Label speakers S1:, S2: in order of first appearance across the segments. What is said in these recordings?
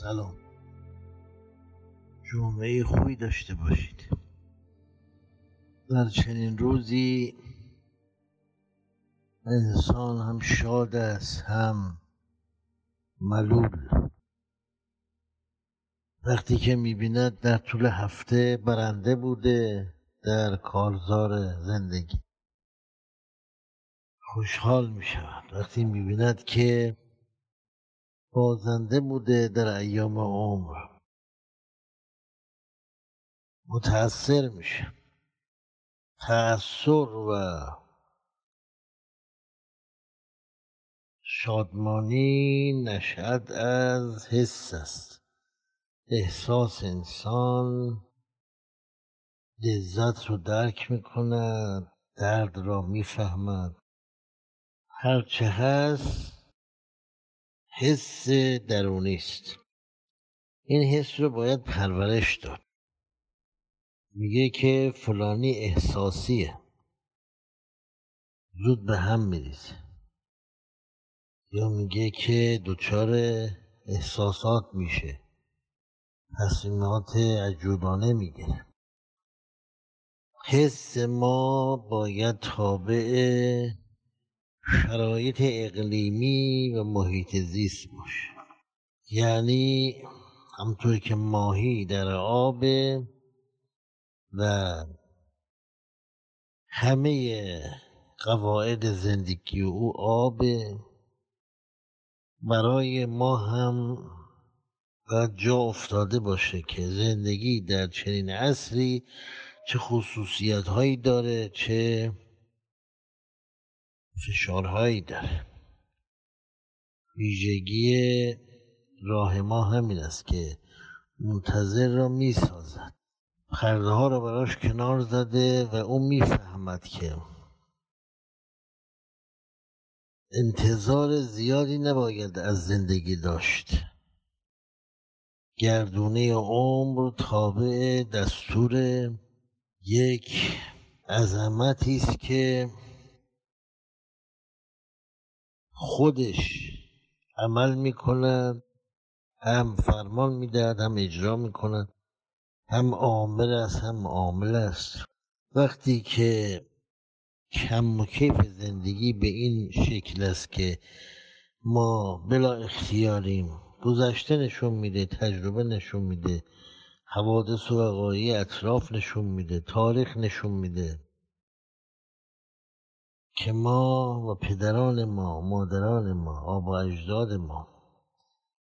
S1: سلام. جمعه خوبی داشته باشید. در چنین روزی انسان هم شاد است هم ملول. وقتی که می‌بیند در طول هفته برنده بوده در کارزار زندگی. خوشحال می شود وقتی می‌بیند که بازنده بوده در ایام عمر. متأثر میشه. تأثر و شادمانی نشأت از حس است. احساس انسان لذت رو درک می‌کند درد را می‌فهمد. هرچه هست حس درونی است این حس رو باید پرورش داد. میگه که فلانی احساسیه. زود به هم میریزه. یا میگه که دچار احساسات میشه. تصمیمات عجولانه می‌گیره. حس ما باید تابع شرایط اقلیمی و محیط زیست باشه. یعنی همطور که ماهی در آب و همه قواعد زندگی او آب برای ما هم باید جا افتاده باشه که زندگی در چنین عصری چه خصوصیت هایی داره چه فشارهایی داره. ویژگی راه ما همین است که منتظر را می سازد خرده ها را براش کنار زده و او می‌فهمد که انتظار زیادی نباید از زندگی داشت. گردونه عمر تابع دستور یک عظمتی است که خودش عمل می‌کند هم فرمان می‌دهد هم اجرا می‌کند هم عامل است هم عامل است. وقتی که کم و کیف زندگی به این شکل است که ما بلا اختیاریم گذشته نشون میده تجربه نشون میده حوادث و وقایع اطراف نشون میده تاریخ نشون میده. که ما و پدران ما مادران ما آب و اجداد ما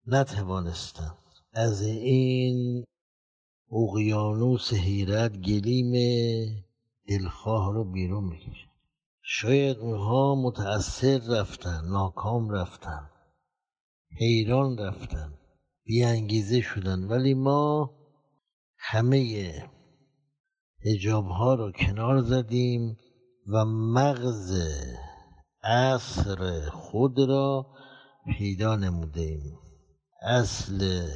S1: نتوانستند از این اقیانوس حیرت گلیم دلخواه رو بیرون بکشن شاید اونها متأثر رفتن ناکام رفتن حیران رفتن بیانگیزه شدن. ولی ما همه هجاب ها رو کنار زدیم. و مغز اصر خود را پیدا نموده ایم اصل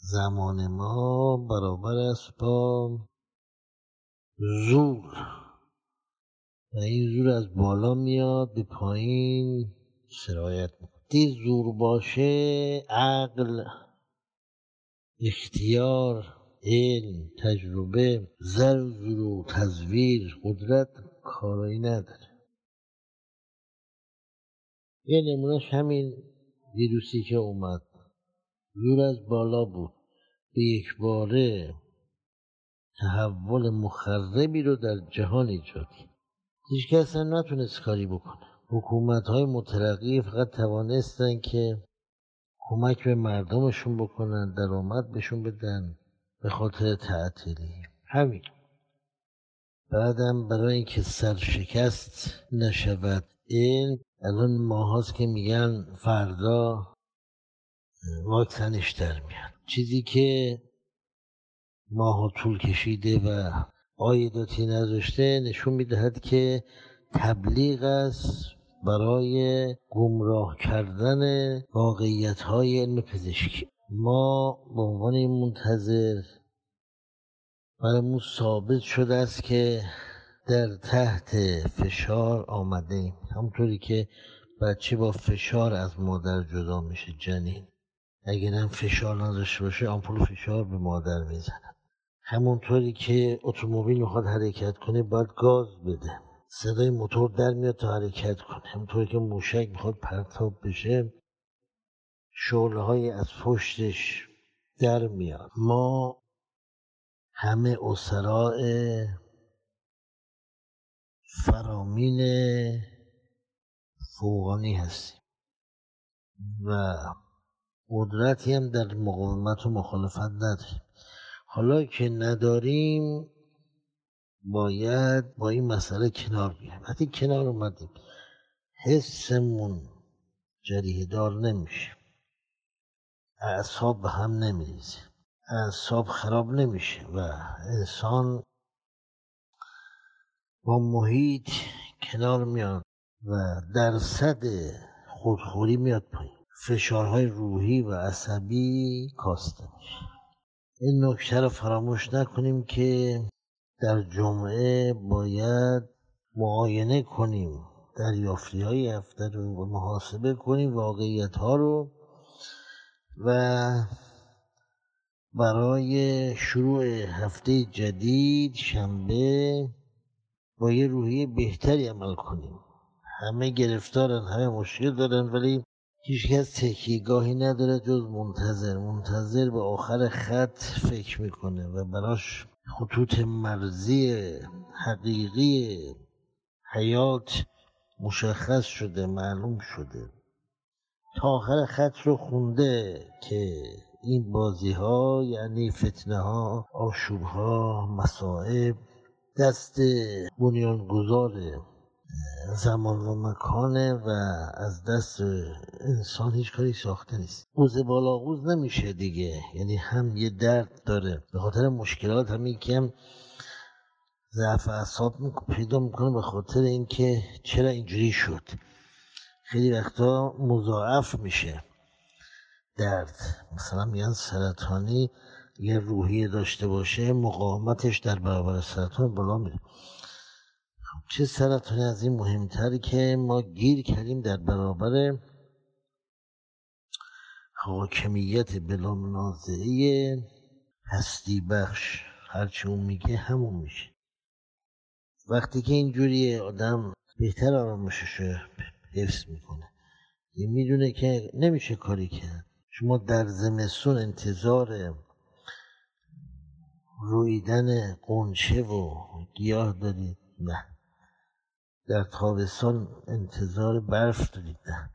S1: زمان ما برابر است با زور. و این زور از بالا میاد به پایین سرایت می‌کنه. زور باشه عقل اختیار علم تجربه زر و تزویر قدرت کارایی نداره. یه نمونهش همین ویروسی که اومد. زور از بالا بود. به یک باره تحول مخربی رو در جهان ایجاد هیچ کس نتونست کاری بکنه. حکومت های مترقی فقط توانستن که کمک به مردمشون بکنن درآمد بهشون بدن به خاطر تعطیلی. همین. بعدم برای اینکه سرشکست نشود این الان ماهاست که میگن فردا واکسنش در میاد. چیزی که ماها طول کشیده و آیداتی نداشته نشون می‌دهد که تبلیغ است برای گمراه کردن واقعیت های علم پزشکی. ما به عنوان منتظر برامون ثابت شده است که در تحت فشار آمده ایم. همونطوری که بچه با فشار از مادر جدا میشه جنین. اگر هم فشار نداشته باشه آمپول فشار به مادر می‌زنه. همونطوری که اتومبیل می‌خواد حرکت کنه باید گاز بده. صدای موتور در میاد تا حرکت کنه. همونطوری که موشک می‌خواد پرتاب بشه شعله های از پشتش در میاد. ما همه اسراء فرامین فوقانی هستیم. و قدرتی هم در مقاومت و مخالفت نداریم. حالا که نداریم باید با این مسئله کنار بیایم. وقتی کنار اومدیم حسمون جریه دار نمیشه. اعصاب به هم نمیریزه. اعصاب خراب نمیشه و انسان با محیط کنار میاد و درصد خودخوری میاد پایین. فشارهای روحی و عصبی کاسته میشه. این نکته رو فراموش نکنیم که در جمعه باید معاینه کنیم دریافتی های هفته رو محاسبه کنیم واقعیت ها رو و برای شروع هفته جدید شنبه با یه روحیه بهتری عمل کنیم. همه گرفتارن همه مشکل دارن ولی هیچکس تکیهگاهی نداره جز منتظر. منتظر به آخر خط فکر می‌کنه و براش خطوط مرزی حقیقی حیات مشخص شده معلوم شده. تا آخر خط رو خونده که این بازی ها یعنی فتنه ها آشوب ها مصائب دست بنیانگذار زمان و مکانه و از دست انسان هیچ کاری ساخته نیست. قوز بالا قوز نمیشه دیگه. یعنی هم یه درد داره. به خاطر مشکلات هم یکی هم ضعف اعصاب پیدا می‌کنه به خاطر اینکه چرا اینجوری شد. خیلی وقتا مضاعف میشه. درد. مثلا میگن سرطانی یه روحیه داشته باشه مقاومتش در برابر سرطان بالا میره. چه سرطانی از این مهمتر که ما گیر کردیم در برابر حاکمیت بلا منازعه هستی بخش. هرچی اون میگه همون میشه. وقتی که اینجوری آدم بهتر آرامشش حفظ می‌کنه می‌دونه که نمیشه کاری کرد. شما در زمستون انتظار رویدن قنچه و گیاه دارید؟ نه. در تابستان انتظار برف دارید نه.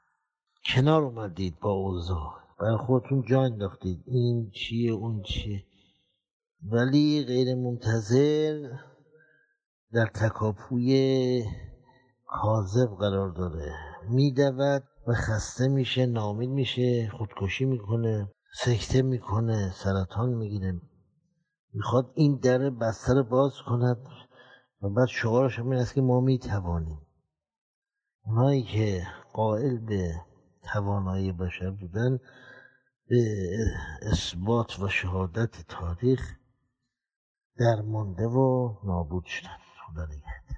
S1: کنار اومدید با اوضاع. برای خودتون جا انداختید. این چیه اون چیه. ولی غیر منتظر در تکاپوی کاذب قرار داره. میدود و خسته میشه نامید میشه خودکشی می‌کنه سکته می‌کنه سرطان می‌گیره. می‌خواد این در بستر باز کند و بعد شعارش این است که ما می‌توانیم. اونایی که قائل به توانایی بشر بودن به اثبات و شهادت تاریخ درمانده و نابود شدن. خدا نگهدار.